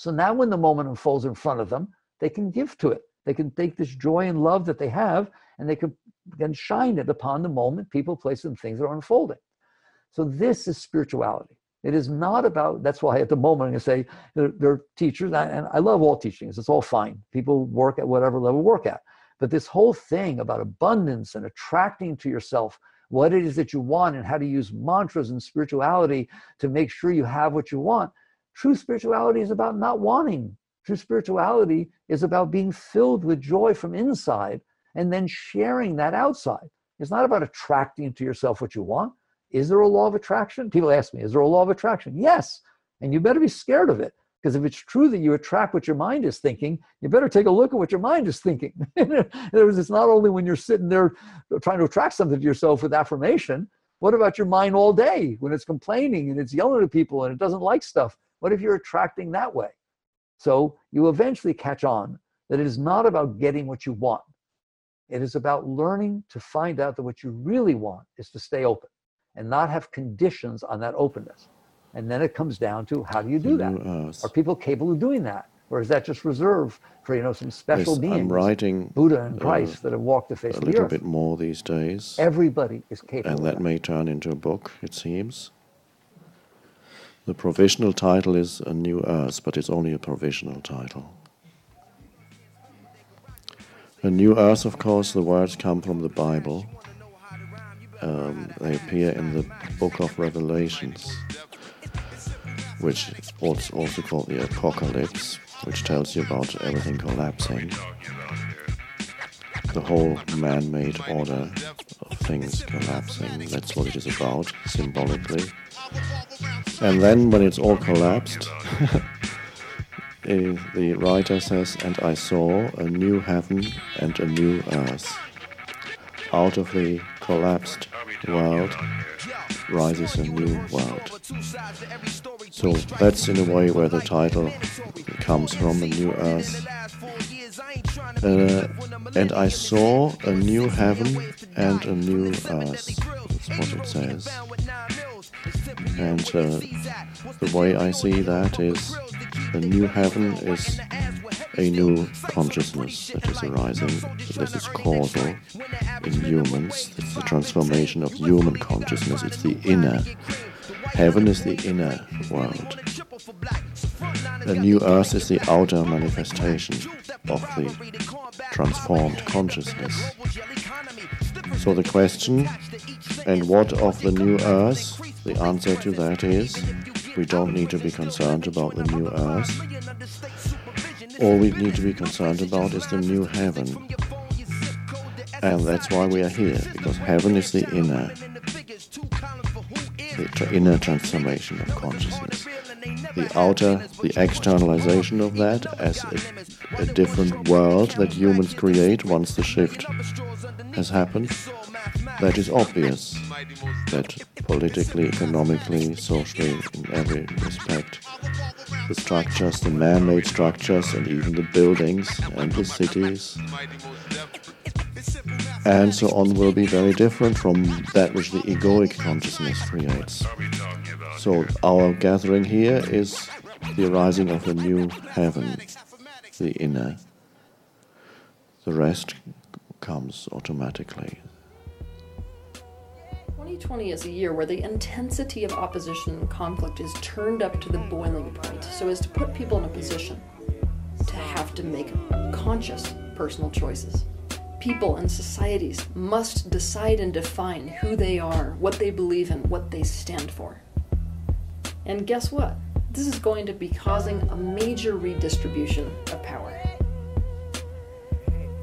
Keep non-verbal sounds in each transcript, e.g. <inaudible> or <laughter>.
So now when the moment unfolds in front of them, they can give to it. They can take this joy and love that they have and they can then shine it upon the moment, people, places, and things that are unfolding. So this is spirituality. It is not about, that's why at the moment I'm going to say they're, they're teachers, and I love all teachings, it's all fine. People work at whatever level work at. But this whole thing about abundance and attracting to yourself what it is that you want and how to use mantras and spirituality to make sure you have what you want. True spirituality is about not wanting. True spirituality is about being filled with joy from inside and then sharing that outside. It's not about attracting to yourself what you want. Is there a law of attraction? People ask me, is there a law of attraction? Yes. And you better be scared of it. Because if it's true that you attract what your mind is thinking, you better take a look at what your mind is thinking. <laughs> In other words, it's not only when you're sitting there trying to attract something to yourself with affirmation. What about your mind all day when it's complaining and it's yelling at people and it doesn't like stuff? What if you're attracting that way? So you eventually catch on that it is not about getting what you want. It is about learning to find out that what you really want is to stay open and not have conditions on that openness. And then it comes down to how do you do that? Are people capable of doing that? Or is that just reserved for you know some special yes, beings? I'm writing Buddha and Christ uh, that have walked the face of the earth. A little bit more these days. Everybody is capable. And that, that may turn into a book, it seems. The provisional title is A New Earth, but it's only a provisional title. A New Earth, of course, the words come from the Bible um, they appear in the book of Revelations, which is also called the Apocalypse, which tells you about everything collapsing. The whole man made order of things collapsing. That's what it is about, symbolically. And then, when it's all collapsed, <laughs> eh, the writer says, And I saw a new heaven and a new earth. Out of the collapsed world rises a new world. So that's in a way where the title comes from, a new earth. Uh, and I saw a new heaven and a new earth. That's what it says. And uh, the way I see that is a new heaven is a new consciousness that is arising. This is causal in humans. It's the transformation of human consciousness. It's the inner. Heaven is the inner world. The new earth is the outer manifestation of the transformed consciousness. So the question, and what of the new earth? The answer to that is we don't need to be concerned about the new earth. All we need to be concerned about is the new heaven. And that's why we are here, because heaven is the inner, the inner transformation of consciousness. The outer, the externalization of that as a, a different world that humans create once the shift has happened, that is obvious. That politically, economically, socially, in every respect, the structures, the man made structures, and even the buildings and the cities and so on will be very different from that which the egoic consciousness creates. So, our gathering here is the arising of a new heaven, the inner. The rest comes automatically. 2020 is a year where the intensity of opposition and conflict is turned up to the boiling point so as to put people in a position to have to make conscious personal choices. People and societies must decide and define who they are, what they believe in, what they stand for. And guess what? This is going to be causing a major redistribution of power.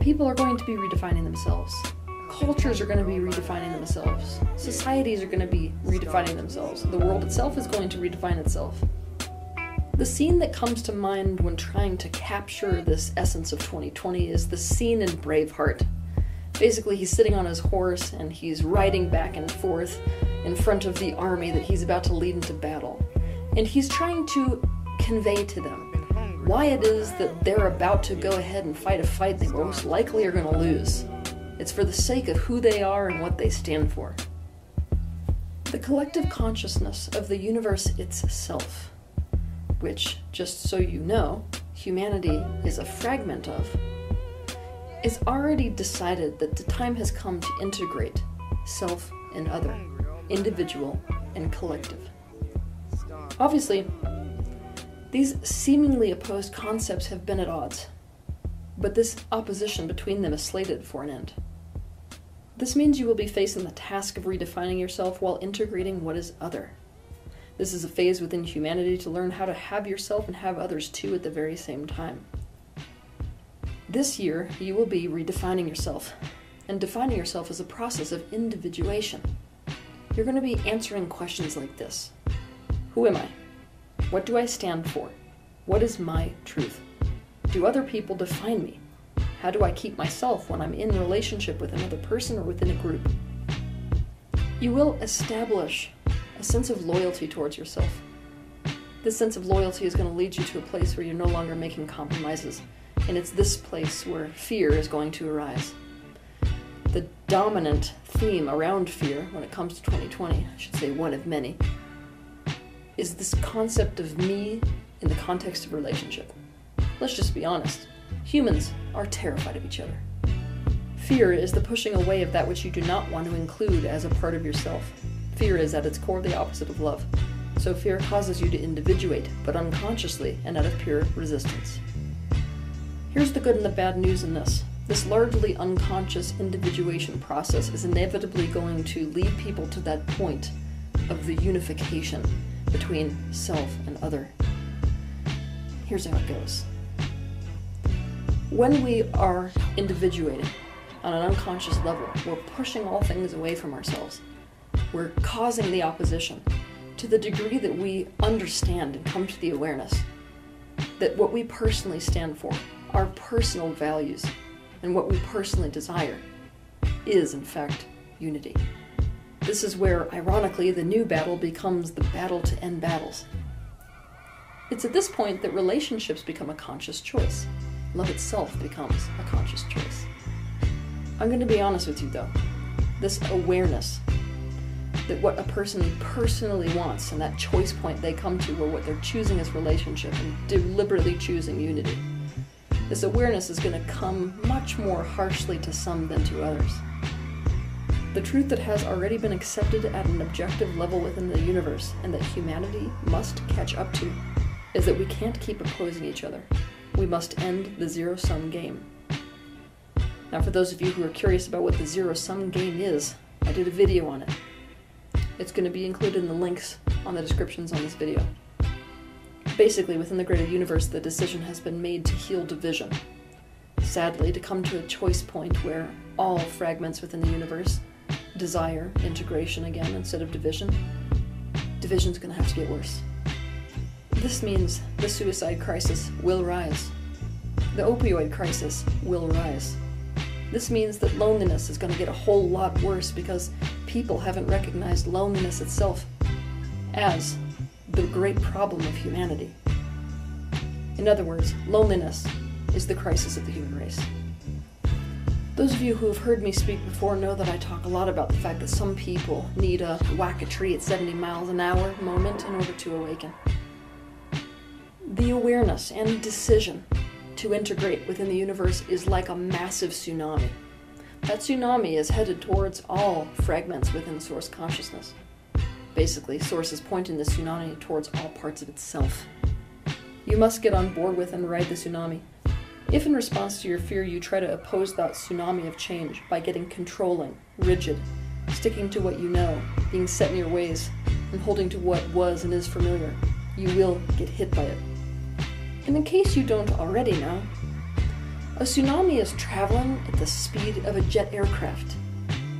People are going to be redefining themselves cultures are going to be redefining themselves. Societies are going to be redefining themselves. The world itself is going to redefine itself. The scene that comes to mind when trying to capture this essence of 2020 is the scene in Braveheart. Basically, he's sitting on his horse and he's riding back and forth in front of the army that he's about to lead into battle. And he's trying to convey to them why it is that they're about to go ahead and fight a fight they most likely are going to lose. It's for the sake of who they are and what they stand for. The collective consciousness of the universe itself which, just so you know, humanity is a fragment of, is already decided that the time has come to integrate self and other, individual and collective. Obviously, these seemingly opposed concepts have been at odds, but this opposition between them is slated for an end. This means you will be facing the task of redefining yourself while integrating what is other. This is a phase within humanity to learn how to have yourself and have others too at the very same time. This year, you will be redefining yourself, and defining yourself is a process of individuation. You're going to be answering questions like this Who am I? What do I stand for? What is my truth? Do other people define me? How do I keep myself when I'm in relationship with another person or within a group? You will establish a sense of loyalty towards yourself. This sense of loyalty is going to lead you to a place where you're no longer making compromises, and it's this place where fear is going to arise. The dominant theme around fear when it comes to 2020, I should say one of many, is this concept of me in the context of relationship. Let's just be honest humans are terrified of each other. Fear is the pushing away of that which you do not want to include as a part of yourself. Fear is at its core the opposite of love. So fear causes you to individuate, but unconsciously and out of pure resistance. Here's the good and the bad news in this. This largely unconscious individuation process is inevitably going to lead people to that point of the unification between self and other. Here's how it goes. When we are individuated on an unconscious level, we're pushing all things away from ourselves. We're causing the opposition to the degree that we understand and come to the awareness that what we personally stand for, our personal values, and what we personally desire is, in fact, unity. This is where, ironically, the new battle becomes the battle to end battles. It's at this point that relationships become a conscious choice. Love itself becomes a conscious choice. I'm going to be honest with you though. This awareness that what a person personally wants and that choice point they come to or what they're choosing is relationship and deliberately choosing unity. This awareness is going to come much more harshly to some than to others. The truth that has already been accepted at an objective level within the universe and that humanity must catch up to is that we can't keep opposing each other. We must end the zero sum game. Now, for those of you who are curious about what the zero sum game is, I did a video on it. It's going to be included in the links on the descriptions on this video. Basically, within the greater universe, the decision has been made to heal division. Sadly, to come to a choice point where all fragments within the universe desire integration again instead of division, division's going to have to get worse. This means the suicide crisis will rise. The opioid crisis will rise. This means that loneliness is going to get a whole lot worse because people haven't recognized loneliness itself as the great problem of humanity. In other words, loneliness is the crisis of the human race. Those of you who have heard me speak before know that I talk a lot about the fact that some people need a whack a tree at 70 miles an hour moment in order to awaken the awareness and decision to integrate within the universe is like a massive tsunami. That tsunami is headed towards all fragments within Source consciousness. Basically, Source is pointing the tsunami towards all parts of itself. You must get on board with and ride the tsunami. If in response to your fear you try to oppose that tsunami of change by getting controlling, rigid, sticking to what you know, being set in your ways, and holding to what was and is familiar, you will get hit by it. And in case you don't already know, a tsunami is traveling at the speed of a jet aircraft.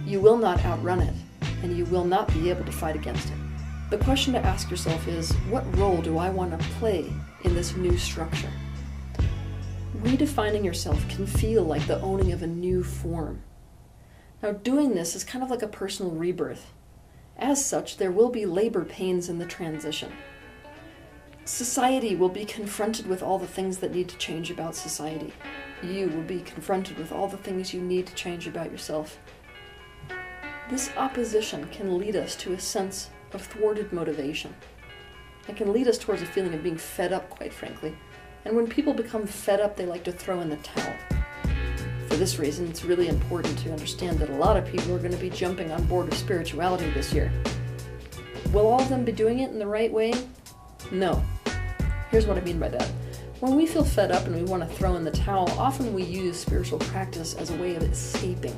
You will not outrun it, and you will not be able to fight against it. The question to ask yourself is what role do I want to play in this new structure? Redefining yourself can feel like the owning of a new form. Now, doing this is kind of like a personal rebirth. As such, there will be labor pains in the transition society will be confronted with all the things that need to change about society. You will be confronted with all the things you need to change about yourself. This opposition can lead us to a sense of thwarted motivation. It can lead us towards a feeling of being fed up, quite frankly. And when people become fed up, they like to throw in the towel. For this reason, it's really important to understand that a lot of people are going to be jumping on board with spirituality this year. Will all of them be doing it in the right way? No. Here's what I mean by that. When we feel fed up and we want to throw in the towel, often we use spiritual practice as a way of escaping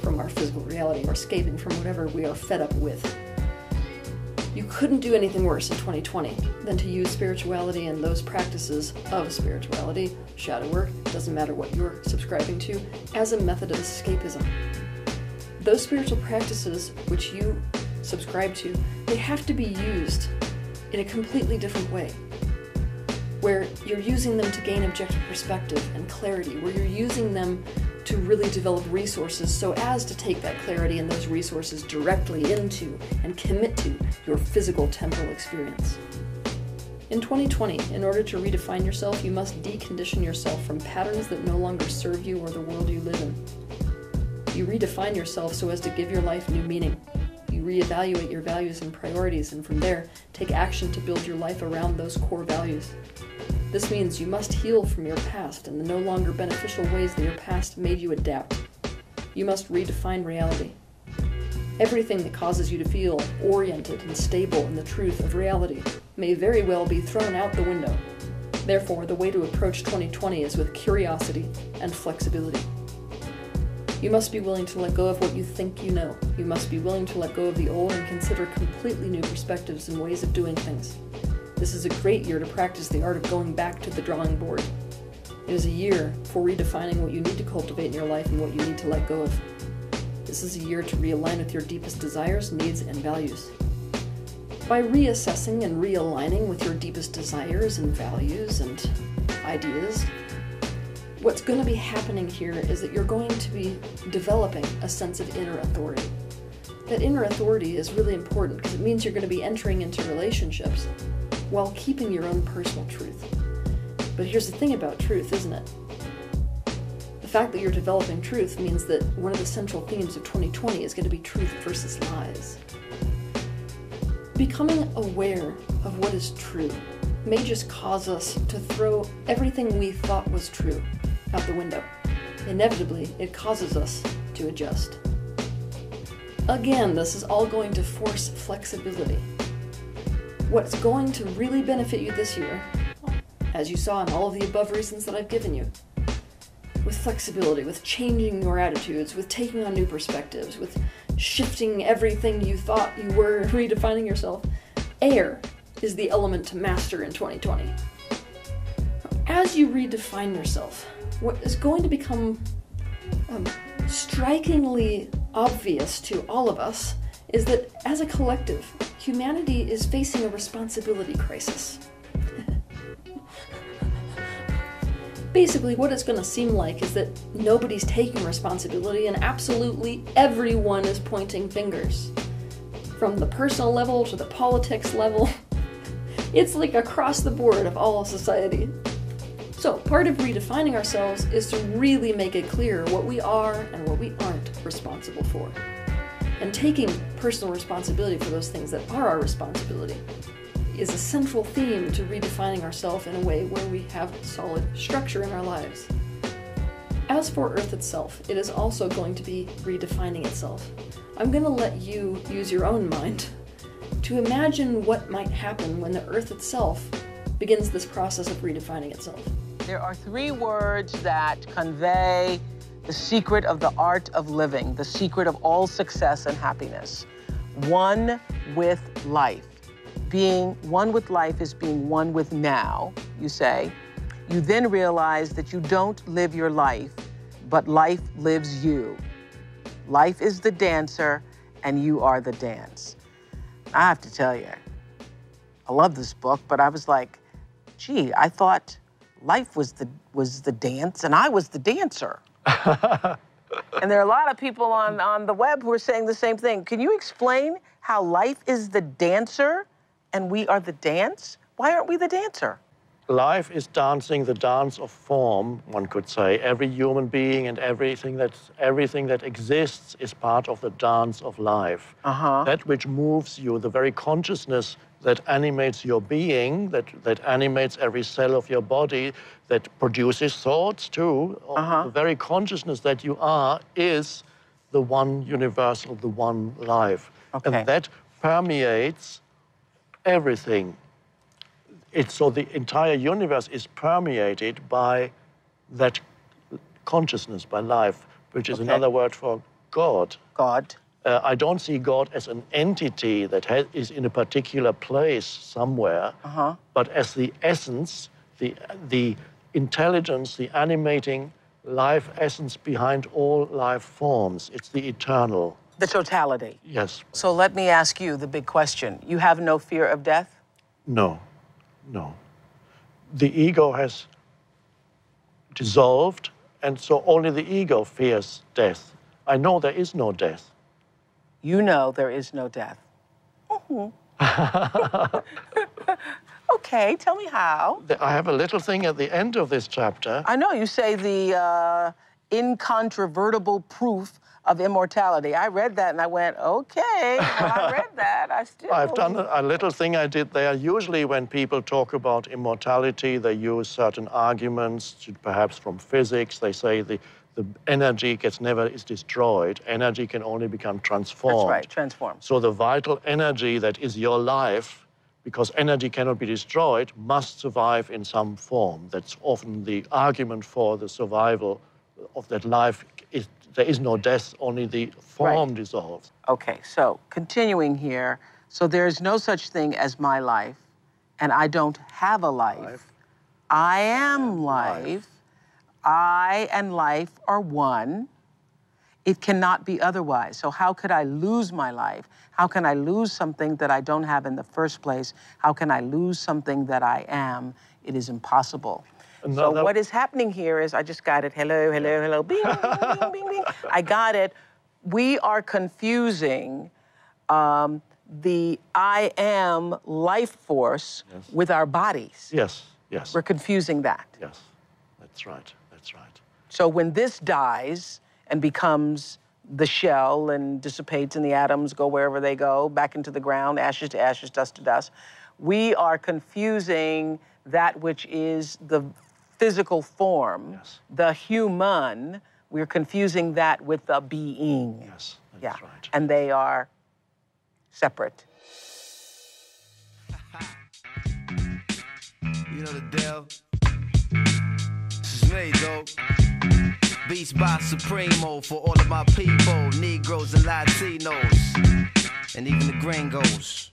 from our physical reality or escaping from whatever we are fed up with. You couldn't do anything worse in 2020 than to use spirituality and those practices of spirituality, shadow work, doesn't matter what you're subscribing to, as a method of escapism. Those spiritual practices which you subscribe to, they have to be used in a completely different way. Where you're using them to gain objective perspective and clarity, where you're using them to really develop resources so as to take that clarity and those resources directly into and commit to your physical temporal experience. In 2020, in order to redefine yourself, you must decondition yourself from patterns that no longer serve you or the world you live in. You redefine yourself so as to give your life new meaning. You reevaluate your values and priorities, and from there, take action to build your life around those core values. This means you must heal from your past and the no longer beneficial ways that your past made you adapt. You must redefine reality. Everything that causes you to feel oriented and stable in the truth of reality may very well be thrown out the window. Therefore, the way to approach 2020 is with curiosity and flexibility. You must be willing to let go of what you think you know. You must be willing to let go of the old and consider completely new perspectives and ways of doing things. This is a great year to practice the art of going back to the drawing board. It is a year for redefining what you need to cultivate in your life and what you need to let go of. This is a year to realign with your deepest desires, needs, and values. By reassessing and realigning with your deepest desires and values and ideas, what's going to be happening here is that you're going to be developing a sense of inner authority. That inner authority is really important because it means you're going to be entering into relationships while keeping your own personal truth. But here's the thing about truth, isn't it? The fact that you're developing truth means that one of the central themes of 2020 is going to be truth versus lies. Becoming aware of what is true may just cause us to throw everything we thought was true out the window. Inevitably, it causes us to adjust. Again, this is all going to force flexibility what's going to really benefit you this year, as you saw in all of the above reasons that I've given you, with flexibility, with changing your attitudes, with taking on new perspectives, with shifting everything you thought you were, <laughs> redefining yourself, air is the element to master in 2020. As you redefine yourself, what is going to become um, strikingly obvious to all of us is that as a collective, humanity is facing a responsibility crisis. <laughs> Basically, what it's going to seem like is that nobody's taking responsibility and absolutely everyone is pointing fingers. From the personal level to the politics level. <laughs> It's like across the board of all society. So, part of redefining ourselves is to really make it clear what we are and what we aren't responsible for and taking personal responsibility for those things that are our responsibility is a central theme to redefining ourselves in a way where we have solid structure in our lives. As for Earth itself, it is also going to be redefining itself. I'm going to let you use your own mind to imagine what might happen when the Earth itself begins this process of redefining itself. There are three words that convey the secret of the art of living, the secret of all success and happiness. One with life. Being one with life is being one with now, you say. You then realize that you don't live your life, but life lives you. Life is the dancer, and you are the dance. I have to tell you, I love this book, but I was like, gee, I thought life was the was the dance and I was the dancer. <laughs> and there are a lot of people on, on the web who are saying the same thing. Can you explain how life is the dancer and we are the dance? Why aren't we the dancer? Life is dancing the dance of form, one could say. Every human being and everything, that's, everything that exists is part of the dance of life. Uh-huh. That which moves you, the very consciousness that animates your being, that, that animates every cell of your body, that produces thoughts too. Uh-huh. The very consciousness that you are is the one universal, the one life. Okay. And that permeates everything. It's so the entire universe is permeated by that consciousness, by life, which is Okay. another word for God. God. Uh, I don't see God as an entity that ha- is in a particular place somewhere, Uh-huh. but as the essence, the, the intelligence, the animating life essence behind all life forms. It's the eternal. The totality. Yes. So let me ask you the big question. You have no fear of death? No. No. The ego has dissolved, and so only the ego fears death. I know there is no death. You know there is no death. Mhm. <laughs> okay, tell me how. I have a little thing at the end of this chapter. I know you say the uh, incontrovertible proof of immortality. I read that and I went, okay, well, I read <laughs> that. I still. I've done a, a little thing I did there. Usually, when people talk about immortality, they use certain arguments, perhaps from physics. They say the, the energy gets never is destroyed. Energy can only become transformed. That's right, transform. So the vital energy that is your life, because energy cannot be destroyed, must survive in some form. That's often the argument for the survival of that life. Is, there is no death, only the form dissolves. Okay, so continuing here. So there's no such thing as my life, and I don't have a life. Life. I am life. I and life are one. It cannot be otherwise. So, how could I lose my life? How can I lose something that I don't have in the first place? How can I lose something that I am? It is impossible. So, Another- what is happening here is I just got it. Hello, hello, hello. Bing, bing, bing, bing, bing. I got it. We are confusing um, the I am life force with our bodies. Yes, yes, We're confusing that. yes. That's right. That's right. So when this dies and becomes the shell and dissipates and the atoms go wherever they go, back into the ground, ashes to ashes, dust to dust, we are confusing that which is the physical form, Yes. the human, we're confusing that with the being. Yes, that's yeah. right. And they are separate. You know the deal. This is me, dog. Beats by Supremo for all of my people, Negroes and Latinos, and even the gringos.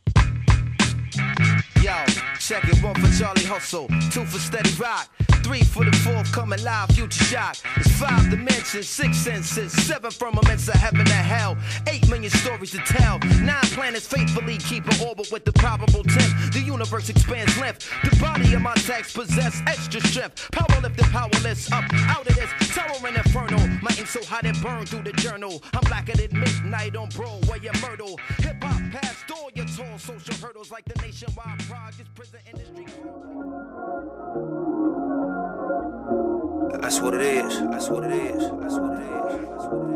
Yo, check it. One for Charlie Hustle, two for Steady Rock, three for the fourth coming live, future shock. It's five dimensions, six senses, seven firmaments of heaven and hell, eight million stories to tell. Nine planets faithfully keep an orbit with the probable tenth. The universe expands length. The body of my text possess extra strength. Power lifted, powerless, up out of this terror and inferno. My ink so hot it burned through the journal. I'm blacker than midnight on Broadway and Myrtle. Hip hop past all your tall social hurdles like the nationwide projects, prison industry. That's what it is. That's what it is. That's what it is. That's what it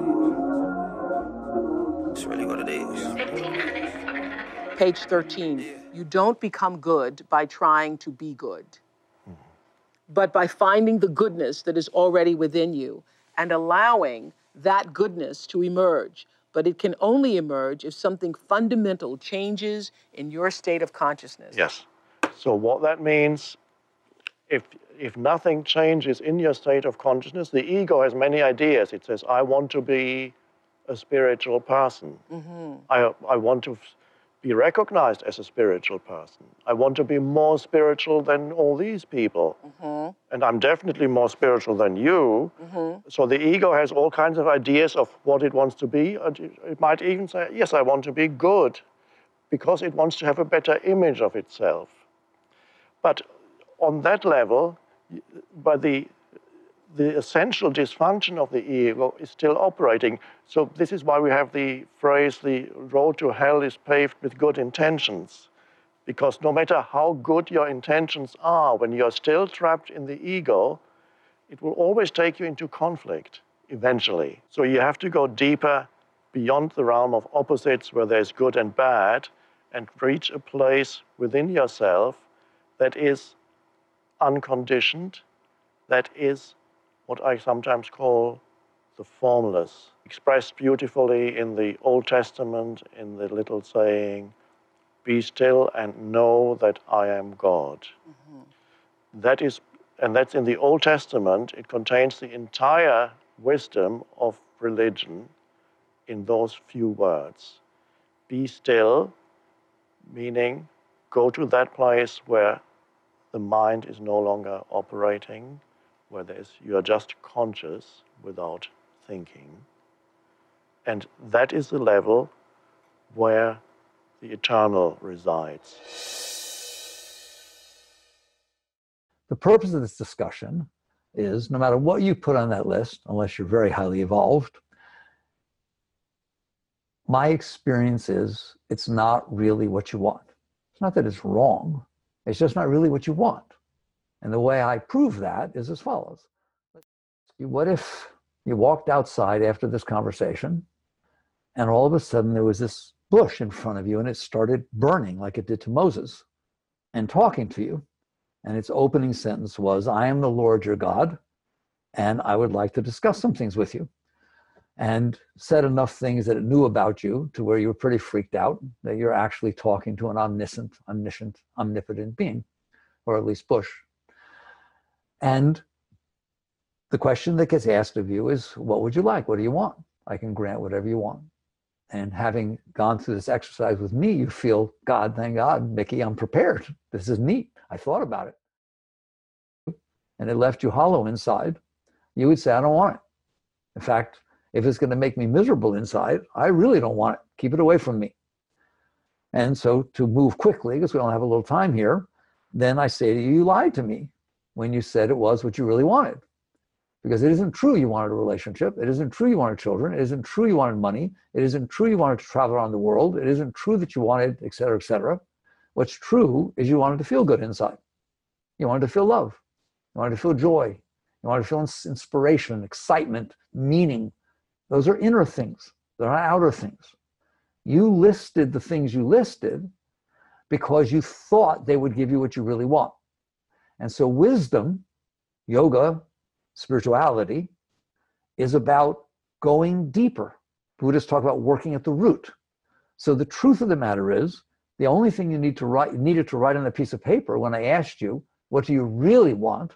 is. It's really what it is. Page 13. You don't become good by trying to be good, but by finding the goodness that is already within you and allowing that goodness to emerge. But it can only emerge if something fundamental changes in your state of consciousness. Yes. So what that means, if if nothing changes in your state of consciousness, the ego has many ideas. It says, "I want to be a spiritual person. Mm-hmm. I I want to be recognized as a spiritual person. I want to be more spiritual than all these people, mm-hmm. and I'm definitely more spiritual than you." Mm-hmm. So the ego has all kinds of ideas of what it wants to be. It might even say, "Yes, I want to be good." because it wants to have a better image of itself. But on that level, but the, the essential dysfunction of the ego is still operating. So this is why we have the phrase, the road to hell is paved with good intentions. Because no matter how good your intentions are, when you're still trapped in the ego, it will always take you into conflict eventually. So you have to go deeper beyond the realm of opposites where there's good and bad and reach a place within yourself that is unconditioned, that is what I sometimes call the formless, expressed beautifully in the Old Testament in the little saying, Be still and know that I am God. Mm-hmm. That is, and that's in the Old Testament, it contains the entire wisdom of religion in those few words. Be still, meaning go to that place where the mind is no longer operating, where there's, you are just conscious without thinking. And that is the level where the eternal resides. The purpose of this discussion is no matter what you put on that list, unless you're very highly evolved, my experience is it's not really what you want. It's not that it's wrong, it's just not really what you want. And the way I prove that is as follows What if you walked outside after this conversation and all of a sudden there was this bush in front of you and it started burning like it did to Moses and talking to you? And its opening sentence was, I am the Lord your God, and I would like to discuss some things with you and said enough things that it knew about you to where you were pretty freaked out that you're actually talking to an omniscient, omniscient, omnipotent being, or at least Bush. And the question that gets asked of you is, what would you like? What do you want? I can grant whatever you want. And having gone through this exercise with me, you feel, God, thank God, Mickey, I'm prepared. This is neat. I thought about it. And it left you hollow inside. You would say, I don't want it. In fact, if it's going to make me miserable inside, I really don't want it. Keep it away from me. And so to move quickly, because we only have a little time here, then I say to you, you lied to me when you said it was what you really wanted. Because it isn't true you wanted a relationship. It isn't true you wanted children. It isn't true you wanted money. It isn't true you wanted to travel around the world. It isn't true that you wanted, et cetera, et cetera. What's true is you wanted to feel good inside. You wanted to feel love. You wanted to feel joy. You wanted to feel inspiration, excitement, meaning, those are inner things, they're not outer things. You listed the things you listed because you thought they would give you what you really want. And so, wisdom, yoga, spirituality is about going deeper. Buddhists talk about working at the root. So, the truth of the matter is, the only thing you need to write, needed to write on a piece of paper when I asked you, what do you really want,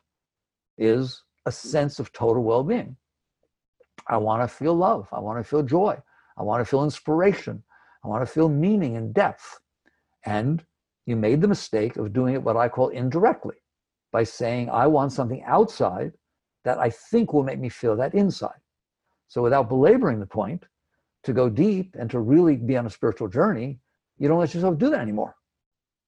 is a sense of total well being. I want to feel love. I want to feel joy. I want to feel inspiration. I want to feel meaning and depth. And you made the mistake of doing it what I call indirectly by saying, I want something outside that I think will make me feel that inside. So, without belaboring the point, to go deep and to really be on a spiritual journey, you don't let yourself do that anymore.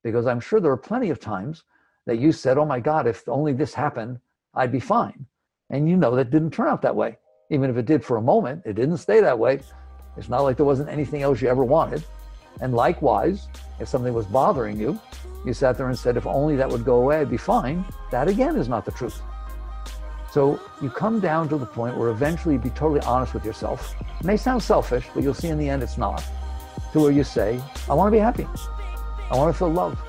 Because I'm sure there are plenty of times that you said, Oh my God, if only this happened, I'd be fine. And you know that didn't turn out that way. Even if it did for a moment, it didn't stay that way. It's not like there wasn't anything else you ever wanted. And likewise, if something was bothering you, you sat there and said, if only that would go away, I'd be fine. That again is not the truth. So you come down to the point where eventually you be totally honest with yourself. It may sound selfish, but you'll see in the end it's not. To where you say, I want to be happy. I want to feel love.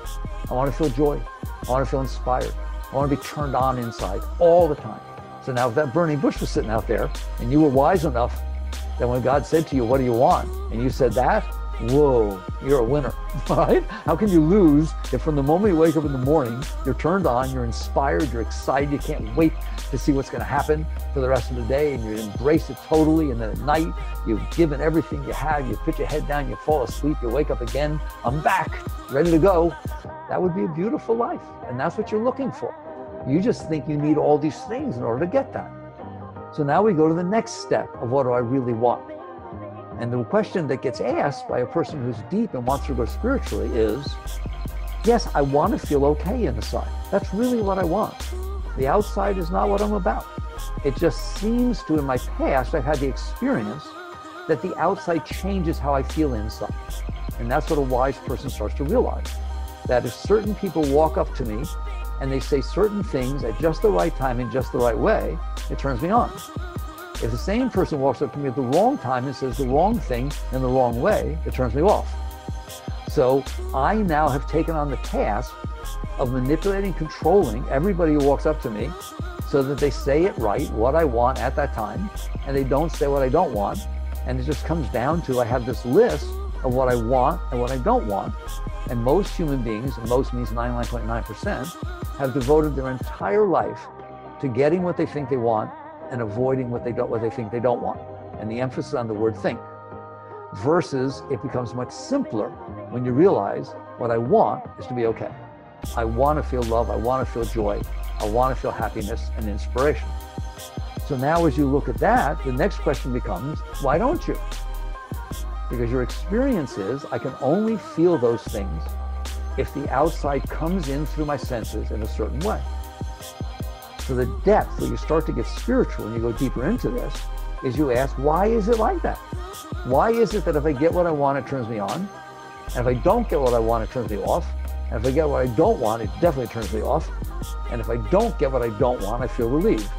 I want to feel joy. I want to feel inspired. I want to be turned on inside all the time. So now if that burning bush was sitting out there and you were wise enough that when God said to you, what do you want? And you said that, whoa, you're a winner, <laughs> right? How can you lose if from the moment you wake up in the morning, you're turned on, you're inspired, you're excited, you can't wait to see what's going to happen for the rest of the day and you embrace it totally. And then at night, you've given everything you have, you put your head down, you fall asleep, you wake up again, I'm back, ready to go. That would be a beautiful life. And that's what you're looking for. You just think you need all these things in order to get that. So now we go to the next step of what do I really want? And the question that gets asked by a person who's deep and wants to go spiritually is yes, I want to feel okay inside. That's really what I want. The outside is not what I'm about. It just seems to, in my past, I've had the experience that the outside changes how I feel inside. And that's what a wise person starts to realize. That if certain people walk up to me and they say certain things at just the right time in just the right way, it turns me on. If the same person walks up to me at the wrong time and says the wrong thing in the wrong way, it turns me off. So I now have taken on the task of manipulating, controlling everybody who walks up to me so that they say it right, what I want at that time, and they don't say what I don't want. And it just comes down to I have this list of what I want and what I don't want. And most human beings, and most means 99.9%, have devoted their entire life to getting what they think they want and avoiding what they don't what they think they don't want. And the emphasis on the word think. Versus it becomes much simpler when you realize what I want is to be okay. I want to feel love, I want to feel joy, I want to feel happiness and inspiration. So now as you look at that, the next question becomes, why don't you? Because your experience is I can only feel those things if the outside comes in through my senses in a certain way. So the depth where you start to get spiritual and you go deeper into this is you ask, why is it like that? Why is it that if I get what I want, it turns me on? And if I don't get what I want, it turns me off? And if I get what I don't want, it definitely turns me off. And if I don't get what I don't want, I feel relieved.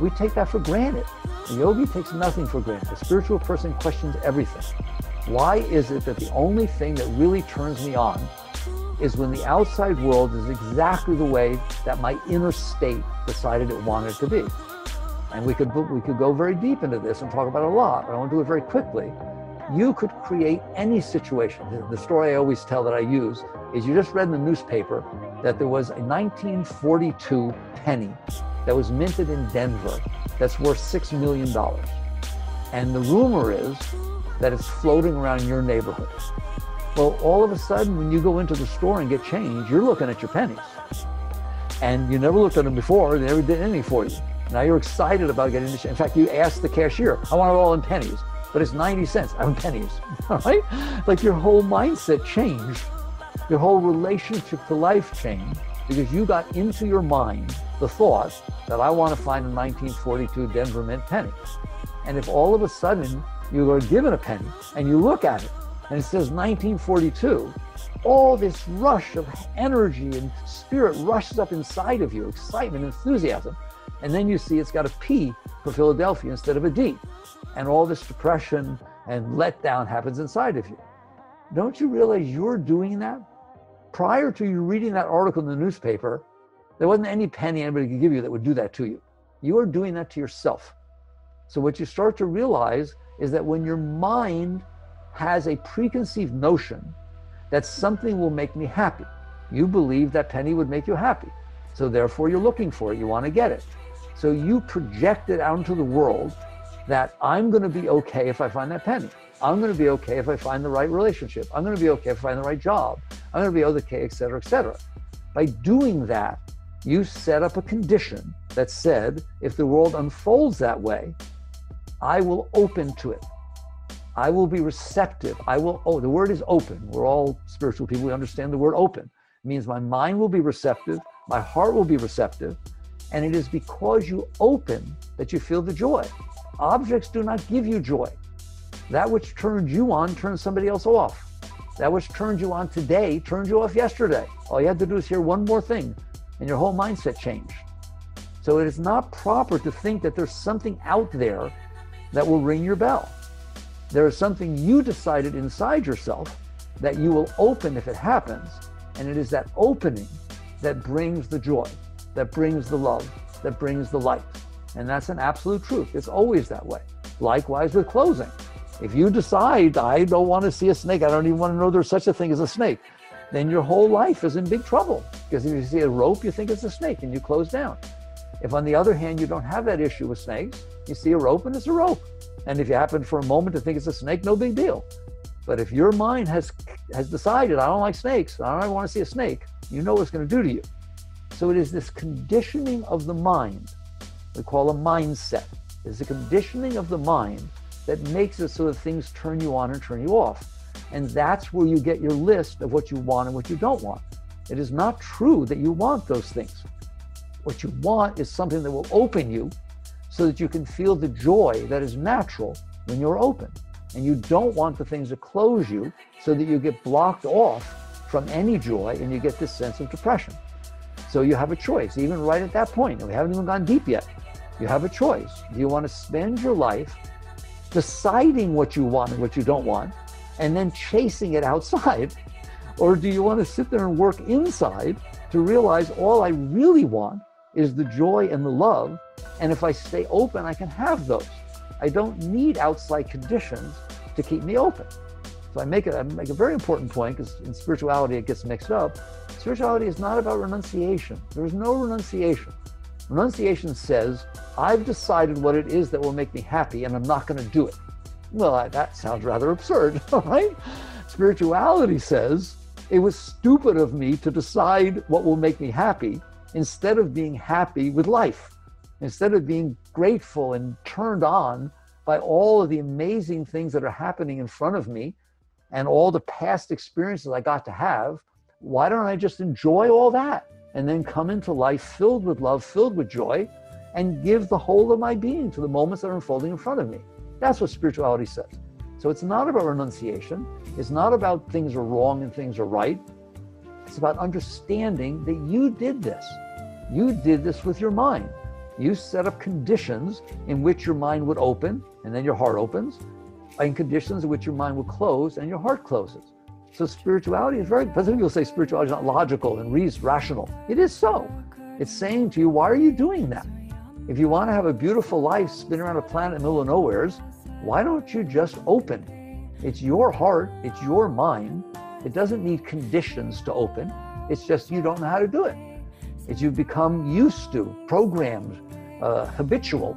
We take that for granted. The yogi takes nothing for granted. The spiritual person questions everything. Why is it that the only thing that really turns me on is when the outside world is exactly the way that my inner state decided it wanted to be? And we could we could go very deep into this and talk about a lot, but I want to do it very quickly. You could create any situation. The story I always tell that I use is you just read in the newspaper that there was a 1942 penny that was minted in Denver that's worth $6 million. And the rumor is that it's floating around your neighborhood. Well, all of a sudden, when you go into the store and get change, you're looking at your pennies. And you never looked at them before, they never did anything for you. Now you're excited about getting this. In fact, you ask the cashier, I want it all in pennies, but it's 90 cents. I'm pennies. All <laughs> right? Like your whole mindset changed. Your whole relationship to life changed because you got into your mind the thought that I want to find a 1942 Denver Mint penny. And if all of a sudden you are given a penny and you look at it and it says 1942, all this rush of energy and spirit rushes up inside of you, excitement, enthusiasm. And then you see it's got a P for Philadelphia instead of a D. And all this depression and letdown happens inside of you. Don't you realize you're doing that? Prior to you reading that article in the newspaper, there wasn't any penny anybody could give you that would do that to you. You are doing that to yourself. So what you start to realize is that when your mind has a preconceived notion that something will make me happy, you believe that penny would make you happy. So therefore you're looking for it, you want to get it. So you project it out into the world that I'm going to be okay if I find that penny. I'm going to be okay if I find the right relationship. I'm going to be okay if I find the right job. I'm going to be okay, et cetera, et cetera. By doing that, you set up a condition that said, if the world unfolds that way, I will open to it. I will be receptive. I will, oh, the word is open. We're all spiritual people. We understand the word open. It means my mind will be receptive, my heart will be receptive, and it is because you open that you feel the joy. Objects do not give you joy. That which turned you on turns somebody else off. That which turned you on today turned you off yesterday. All you had to do is hear one more thing, and your whole mindset changed. So it is not proper to think that there's something out there that will ring your bell. There is something you decided inside yourself that you will open if it happens, and it is that opening that brings the joy that brings the love, that brings the light. And that's an absolute truth. It's always that way. Likewise with closing. If you decide, I don't want to see a snake, I don't even want to know there's such a thing as a snake, then your whole life is in big trouble. Because if you see a rope, you think it's a snake and you close down. If, on the other hand, you don't have that issue with snakes, you see a rope and it's a rope. And if you happen for a moment to think it's a snake, no big deal. But if your mind has has decided, I don't like snakes, I don't want to see a snake, you know what it's going to do to you. So it is this conditioning of the mind, we call a mindset. It's a conditioning of the mind that makes it so that things turn you on and turn you off. And that's where you get your list of what you want and what you don't want. It is not true that you want those things. What you want is something that will open you so that you can feel the joy that is natural when you're open. And you don't want the things to close you so that you get blocked off from any joy and you get this sense of depression. So you have a choice, even right at that point. And we haven't even gone deep yet. You have a choice. Do you want to spend your life deciding what you want and what you don't want, and then chasing it outside <laughs> Or do you want to sit there and work inside to realize all I really want is the joy and the love? And if I stay open, I can have those. I don't need outside conditions to keep me open. So I make, a, I make a very important point because in spirituality it gets mixed up. Spirituality is not about renunciation. There's no renunciation. Renunciation says, I've decided what it is that will make me happy and I'm not going to do it. Well, that sounds rather absurd, <laughs> right? Spirituality says, it was stupid of me to decide what will make me happy instead of being happy with life, instead of being grateful and turned on by all of the amazing things that are happening in front of me and all the past experiences I got to have, why don't I just enjoy all that and then come into life filled with love, filled with joy, and give the whole of my being to the moments that are unfolding in front of me? That's what spirituality says. So it's not about renunciation. It's not about things are wrong and things are right. It's about understanding that you did this. You did this with your mind. You set up conditions in which your mind would open and then your heart opens, in conditions in which your mind would close and your heart closes. So spirituality is very, some people say spirituality is not logical and reason, rational. It is so. It's saying to you, why are you doing that? If you want to have a beautiful life spin around a planet in the middle of nowheres, why don't you just open? It's your heart, it's your mind. It doesn't need conditions to open. It's just you don't know how to do it. It's you've become used to, programmed, uh, habitual,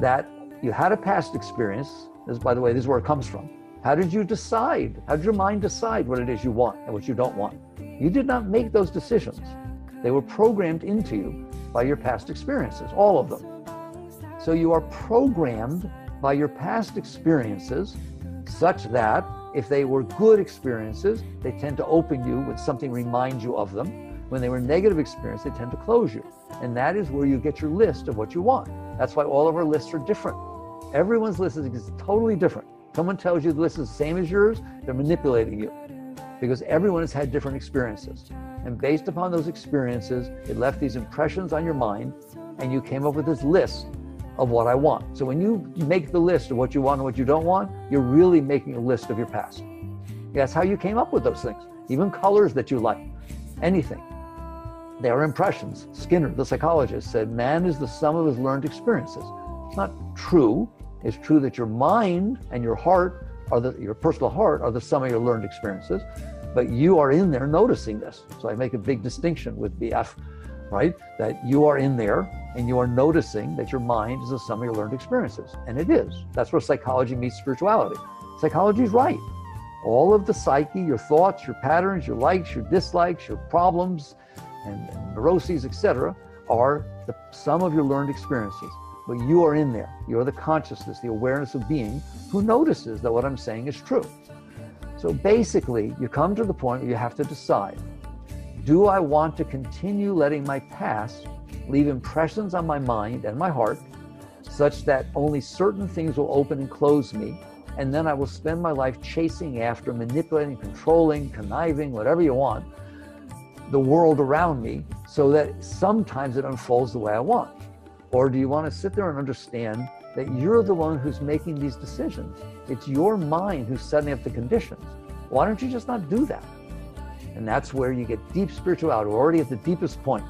that you had a past experience. This, by the way, this is where it comes from. How did you decide? How did your mind decide what it is you want and what you don't want? You did not make those decisions. They were programmed into you by your past experiences, all of them. So you are programmed by your past experiences such that if they were good experiences, they tend to open you when something reminds you of them. When they were negative experiences, they tend to close you. And that is where you get your list of what you want. That's why all of our lists are different. Everyone's list is totally different. Someone tells you the list is the same as yours, they're manipulating you because everyone has had different experiences. And based upon those experiences, it left these impressions on your mind, and you came up with this list of what I want. So when you make the list of what you want and what you don't want, you're really making a list of your past. That's how you came up with those things, even colors that you like, anything. They are impressions. Skinner, the psychologist, said man is the sum of his learned experiences. It's not true it's true that your mind and your heart are the your personal heart are the sum of your learned experiences, but you are in there noticing this. So I make a big distinction with BF, right? That you are in there and you are noticing that your mind is the sum of your learned experiences. And it is. That's where psychology meets spirituality. Psychology is right. All of the psyche, your thoughts, your patterns, your likes, your dislikes, your problems, and, and neuroses, etc., are the sum of your learned experiences. But you are in there. You're the consciousness, the awareness of being who notices that what I'm saying is true. So basically, you come to the point where you have to decide do I want to continue letting my past leave impressions on my mind and my heart such that only certain things will open and close me? And then I will spend my life chasing after, manipulating, controlling, conniving, whatever you want, the world around me so that sometimes it unfolds the way I want. Or do you want to sit there and understand that you're the one who's making these decisions? It's your mind who's setting up the conditions. Why don't you just not do that? And that's where you get deep spirituality. We're already at the deepest point.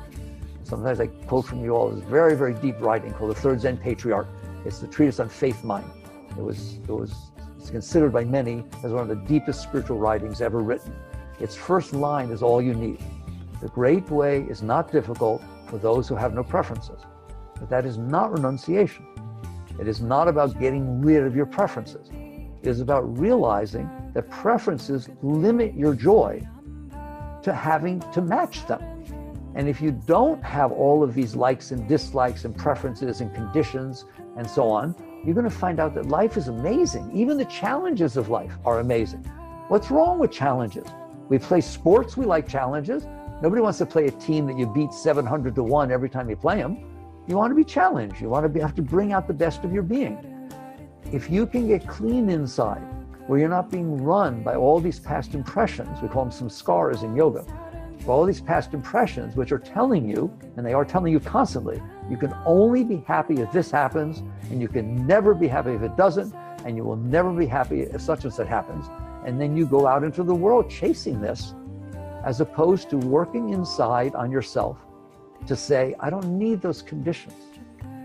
Sometimes I quote from you all this very, very deep writing called the Third Zen Patriarch. It's the treatise on faith mind. It was, it was it's considered by many as one of the deepest spiritual writings ever written. Its first line is all you need. The great way is not difficult for those who have no preferences. But that is not renunciation. It is not about getting rid of your preferences. It is about realizing that preferences limit your joy to having to match them. And if you don't have all of these likes and dislikes and preferences and conditions and so on, you're going to find out that life is amazing. Even the challenges of life are amazing. What's wrong with challenges? We play sports, we like challenges. Nobody wants to play a team that you beat 700 to 1 every time you play them. You want to be challenged. You want to be, have to bring out the best of your being. If you can get clean inside, where you're not being run by all these past impressions, we call them samskaras in yoga, all these past impressions, which are telling you, and they are telling you constantly, you can only be happy if this happens, and you can never be happy if it doesn't, and you will never be happy if such and such happens. And then you go out into the world chasing this, as opposed to working inside on yourself to say, I don't need those conditions.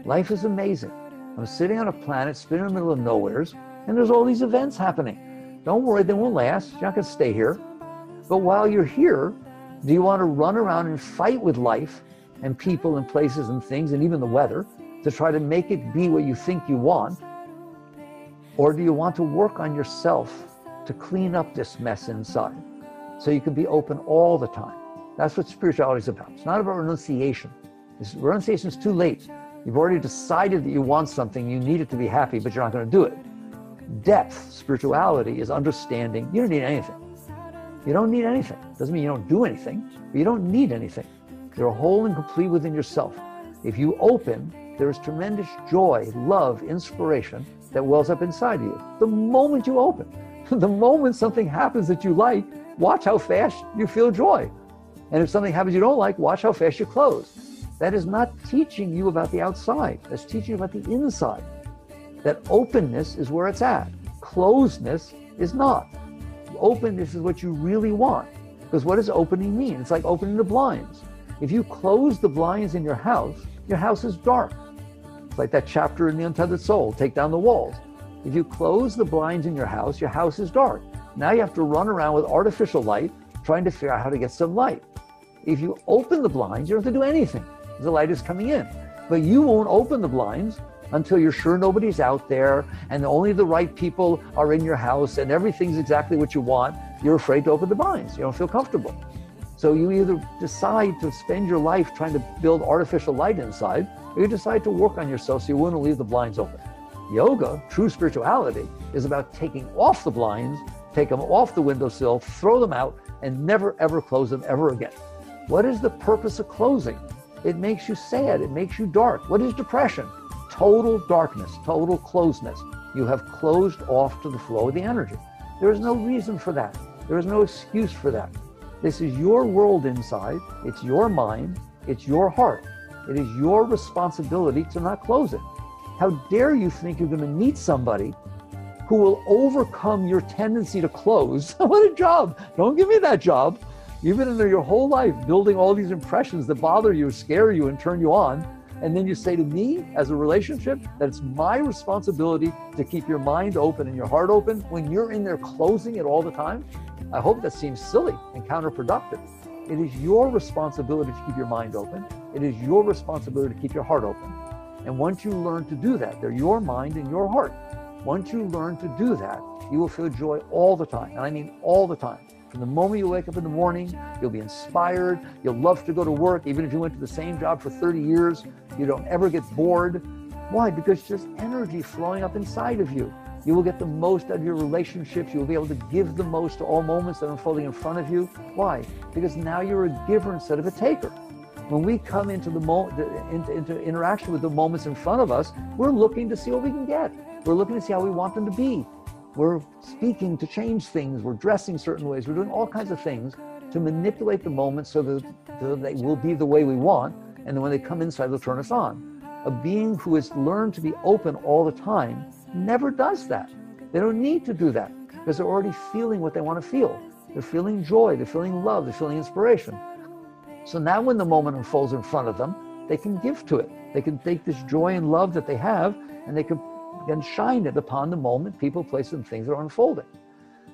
Life is amazing. I'm sitting on a planet, spinning in the middle of nowheres, and there's all these events happening. Don't worry, they won't last. You're not going to stay here. But while you're here, do you want to run around and fight with life and people and places and things and even the weather to try to make it be what you think you want? Or do you want to work on yourself to clean up this mess inside so you can be open all the time? That's what spirituality is about. It's not about renunciation. This, renunciation is too late. You've already decided that you want something, you need it to be happy, but you're not going to do it. Depth, spirituality, is understanding you don't need anything. You don't need anything. Doesn't mean you don't do anything, but you don't need anything. You're whole and complete within yourself. If you open, there is tremendous joy, love, inspiration that wells up inside you. The moment you open, <laughs> the moment something happens that you like, watch how fast you feel joy. And if something happens you don't like, watch how fast you close. That is not teaching you about the outside. That's teaching you about the inside. That openness is where it's at. Closedness is not. Openness is what you really want. Because what does opening mean? It's like opening the blinds. If you close the blinds in your house, your house is dark. It's like that chapter in The Untethered Soul take down the walls. If you close the blinds in your house, your house is dark. Now you have to run around with artificial light trying to figure out how to get some light. If you open the blinds, you don't have to do anything the light is coming in. But you won't open the blinds until you're sure nobody's out there and only the right people are in your house and everything's exactly what you want. You're afraid to open the blinds. You don't feel comfortable. So you either decide to spend your life trying to build artificial light inside, or you decide to work on yourself so you wouldn't leave the blinds open. Yoga, true spirituality, is about taking off the blinds, take them off the windowsill, throw them out, and never ever close them ever again. What is the purpose of closing? It makes you sad. It makes you dark. What is depression? Total darkness, total closeness. You have closed off to the flow of the energy. There is no reason for that. There is no excuse for that. This is your world inside. It's your mind. It's your heart. It is your responsibility to not close it. How dare you think you're going to meet somebody who will overcome your tendency to close? <laughs> what a job. Don't give me that job. You've been in there your whole life building all these impressions that bother you, scare you, and turn you on. And then you say to me, as a relationship, that it's my responsibility to keep your mind open and your heart open when you're in there closing it all the time. I hope that seems silly and counterproductive. It is your responsibility to keep your mind open. It is your responsibility to keep your heart open. And once you learn to do that, they're your mind and your heart. Once you learn to do that, you will feel joy all the time. And I mean all the time. From the moment you wake up in the morning, you'll be inspired. You'll love to go to work, even if you went to the same job for 30 years. You don't ever get bored. Why? Because just energy flowing up inside of you. You will get the most out of your relationships. You will be able to give the most to all moments that are unfolding in front of you. Why? Because now you're a giver instead of a taker. When we come into the, mo- into, into interaction with the moments in front of us, we're looking to see what we can get. We're looking to see how we want them to be. We're speaking to change things. We're dressing certain ways. We're doing all kinds of things to manipulate the moment so that, they will be the way we want. And then when they come inside, they'll turn us on. A being who has learned to be open all the time never does that. They don't need to do that because they're already feeling what they want to feel. They're feeling joy, they're feeling love, they're feeling inspiration. So now when the moment unfolds in front of them, they can give to it. They can take this joy and love that they have and they can and shine it upon the moment, people, places, and things that are unfolding.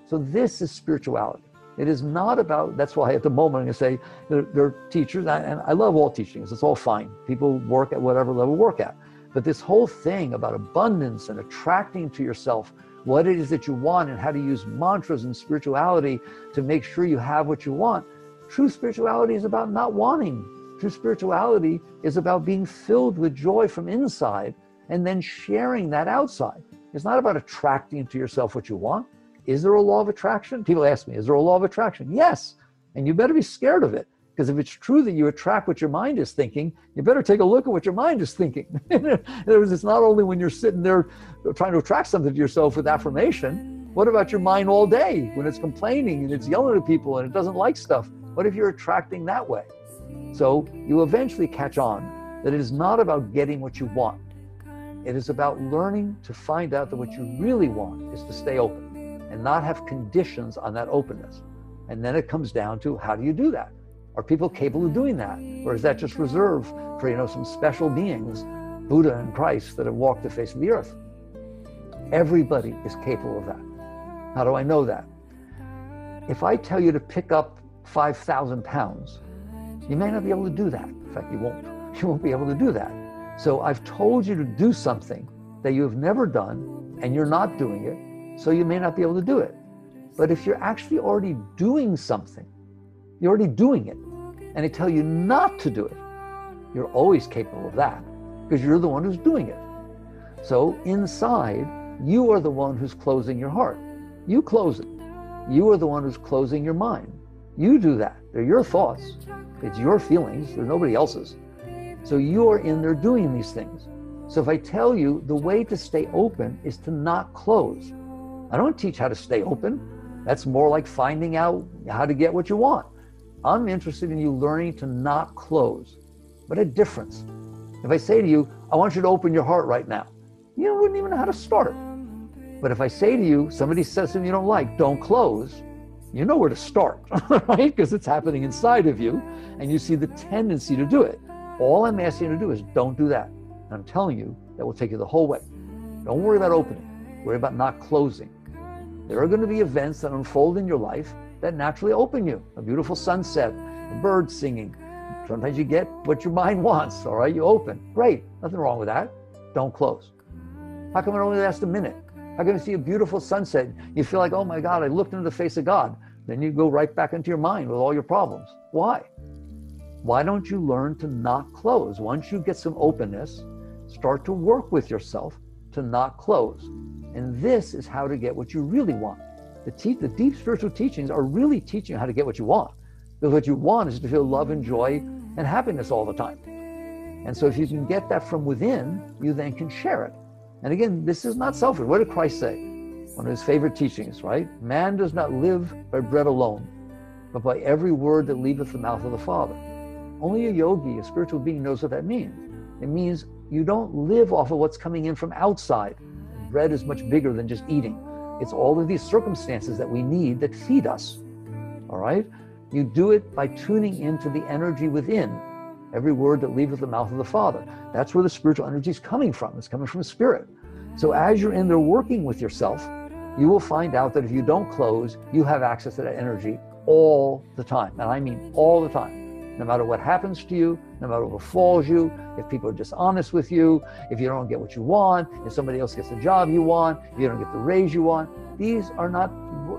So this is spirituality. It is not about, that's why at the moment I'm going to say they're, they're teachers, and I love all teachings, it's all fine. People work at whatever level work at. But this whole thing about abundance and attracting to yourself what it is that you want and how to use mantras and spirituality to make sure you have what you want, true spirituality is about not wanting. True spirituality is about being filled with joy from inside and then sharing that outside. It's not about attracting to yourself what you want. Is there a law of attraction? People ask me, is there a law of attraction? Yes. And you better be scared of it. Because if it's true that you attract what your mind is thinking, you better take a look at what your mind is thinking. <laughs> In other words, it's not only when you're sitting there trying to attract something to yourself with affirmation. What about your mind all day when it's complaining and it's yelling at people and it doesn't like stuff? What if you're attracting that way? So you eventually catch on that it is not about getting what you want. It is about learning to find out that what you really want is to stay open and not have conditions on that openness. And then it comes down to how do you do that? Are people capable of doing that? Or is that just reserved for, you know, some special beings, Buddha and Christ, that have walked the face of the earth? Everybody is capable of that. How do I know that? If I tell you to pick up 5,000 pounds, you may not be able to do that. In fact, you won't. <laughs> You won't be able to do that. So I've told you to do something that you have never done and you're not doing it, so you may not be able to do it. But if you're actually already doing something, you're already doing it, and I tell you not to do it, you're always capable of that because you're the one who's doing it. So inside, you are the one who's closing your heart. You close it. You are the one who's closing your mind. You do that. They're your thoughts. It's your feelings. They're nobody else's. So you are in there doing these things. So if I tell you the way to stay open is to not close, I don't teach how to stay open. That's more like finding out how to get what you want. I'm interested in you learning to not close. But a difference. If I say to you, I want you to open your heart right now, you wouldn't even know how to start. But if I say to you, somebody says something you don't like, don't close, you know where to start, <laughs> right? Because it's happening inside of you and you see the tendency to do it. All I'm asking you to do is don't do that. And I'm telling you that will take you the whole way. Don't worry about opening, worry about not closing. There are going to be events that unfold in your life that naturally open you a beautiful sunset, a bird singing. Sometimes you get what your mind <laughs> wants, all right? You open. Great, nothing wrong with that. Don't close. How come it only lasts a minute? How can you see a beautiful sunset? You feel like, oh my God, I looked into the face of God. Then you go right back into your mind with all your problems. Why? Why don't you learn to not close? Once you get some openness, start to work with yourself to not close. And this is how to get what you really want. The, te- the deep spiritual teachings are really teaching you how to get what you want. Because what you want is to feel love and joy and happiness all the time. And so if you can get that from within, you then can share it. And again, this is not selfish. What did Christ say? One of his favorite teachings, right? Man does not live by bread alone, but by every word that leaveth the mouth of the Father. Only a yogi, a spiritual being, knows what that means. It means you don't live off of what's coming in from outside. Bread is much bigger than just eating. It's all of these circumstances that we need that feed us. All right? You do it by tuning into the energy within. Every word that leaveth the mouth of the Father. That's where the spiritual energy is coming from. It's coming from spirit. So as you're in there working with yourself, you will find out that if you don't close, you have access to that energy all the time. And I mean all the time. No matter what happens to you, no matter what falls you, if people are dishonest with you, if you don't get what you want, if somebody else gets the job you want, if you don't get the raise you want, these are not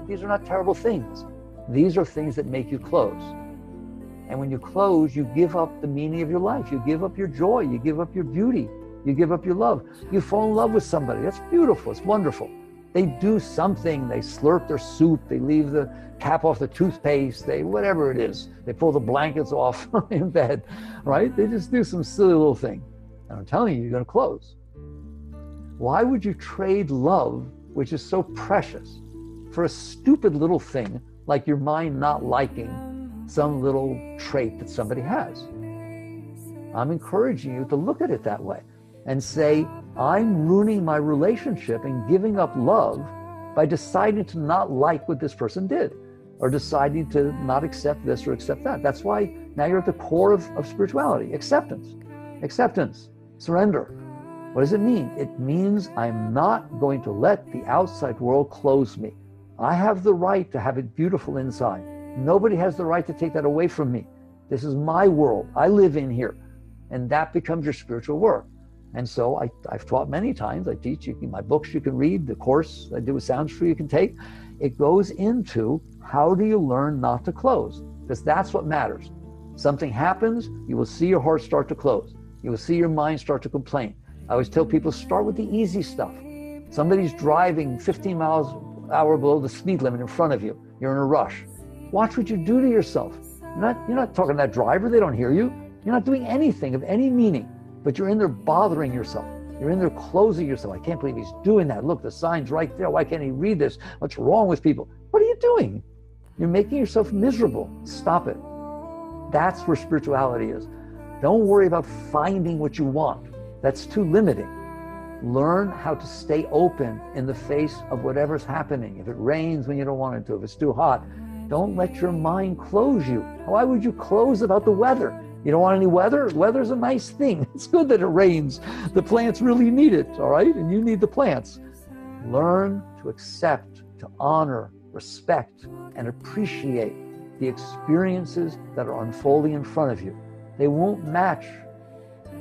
these are not terrible things. These are things that make you close. And when you close, you give up the meaning of your life. You give up your joy. You give up your beauty. You give up your love. You fall in love with somebody. That's beautiful. It's wonderful. They do something. They slurp their soup. They leave the cap off the toothpaste. They, whatever it is, they pull the blankets off <laughs> in bed, right? They just do some silly little thing. And I'm telling you, you're going to close. Why would you trade love, which is so precious, for a stupid little thing like your mind not liking some little trait that somebody has? I'm encouraging you to look at it that way and say, I'm ruining my relationship and giving up love by deciding to not like what this person did or deciding to not accept this or accept that. That's why now you're at the core of, of spirituality acceptance, acceptance, surrender. What does it mean? It means I'm not going to let the outside world close me. I have the right to have it beautiful inside. Nobody has the right to take that away from me. This is my world. I live in here. And that becomes your spiritual work. And so I, I've taught many times. I teach you my books you can read, the course I do with Sounds True you can take. It goes into how do you learn not to close? Because that's what matters. Something happens, you will see your heart start to close. You will see your mind start to complain. I always tell people start with the easy stuff. Somebody's driving 15 miles an hour below the speed limit in front of you. You're in a rush. Watch what you do to yourself. You're not, you're not talking to that driver, they don't hear you. You're not doing anything of any meaning, but you're in there bothering yourself. You're in there closing yourself. I can't believe he's doing that. Look, the sign's right there. Why can't he read this? What's wrong with people? What are you doing? You're making yourself miserable. Stop it. That's where spirituality is. Don't worry about finding what you want. That's too limiting. Learn how to stay open in the face of whatever's happening. If it rains when you don't want it to, if it's too hot, Don't let your mind close you. Why would you close about the weather? You don't want any weather? Weather's a nice thing. <laughs> It's good that it rains. The plants really need it, all right? And you need the plants. Learn to accept, to honor, respect, and appreciate the experiences that are unfolding in front of you. They won't match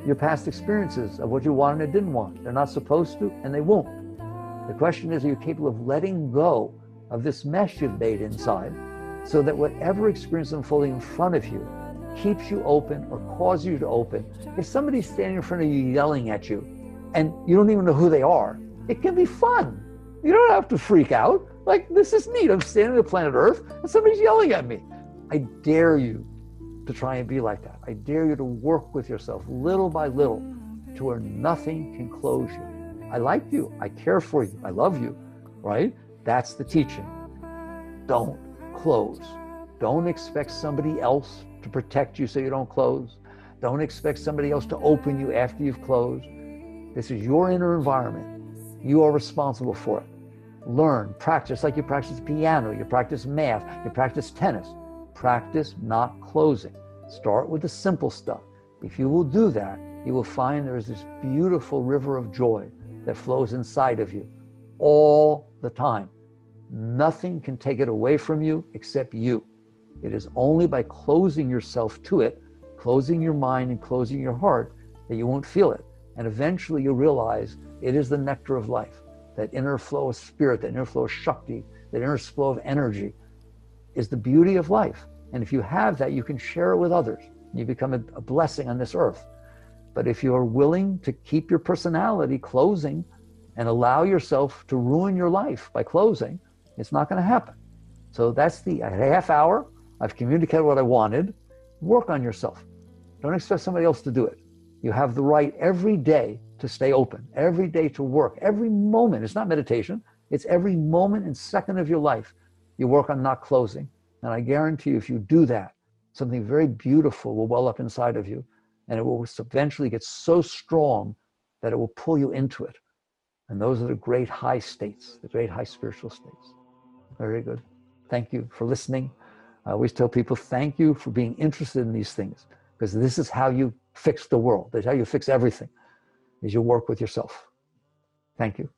your past experiences of what you wanted and didn't want. They're not supposed to, and they won't. The question is, are you capable of letting go of this mesh you've made inside so that whatever experience unfolding in front of you keeps you open or causes you to open? If somebody's standing in front of you yelling at you and you don't even know who they are, it can be fun. You don't have to freak out. Like, this is neat. I'm standing on the planet Earth and somebody's yelling at me. I dare you to try and be like that. I dare you to work with yourself little by little to where nothing can close you. I like you. I care for you. I love you, right? That's the teaching. Don't close. Don't expect somebody else to protect you so you don't close. Don't expect somebody else to open you after you've closed. This is your inner environment. You are responsible for it. Learn, practice like you practice piano, you practice math, you practice tennis. Practice not closing. Start with the simple stuff. If you will do that, you will find there is this beautiful river of joy that flows inside of you all the time. Nothing can take it away from you except you. It is only by closing yourself to it, closing your mind and closing your heart, that you won't feel it. And eventually you'll realize it is the nectar of life, that inner flow of spirit, that inner flow of Shakti, that inner flow of energy is the beauty of life. And if you have that, you can share it with others. You become a, a blessing on this earth. But if you are willing to keep your personality closing and allow yourself to ruin your life by closing, it's not going to happen. So that's the half hour. I've communicated what I wanted. Work on yourself. Don't expect somebody else to do it. You have the right every day to stay open, every day to work, every moment. It's not meditation, it's every moment and second of your life you work on not closing. And I guarantee you, if you do that, something very beautiful will well up inside of you. And it will eventually get so strong that it will pull you into it. And those are the great high states, the great high spiritual states. Very good. Thank you for listening. I always tell people, thank you for being interested in these things, because this is how you fix the world. That's how you fix everything, is you work with yourself. Thank you.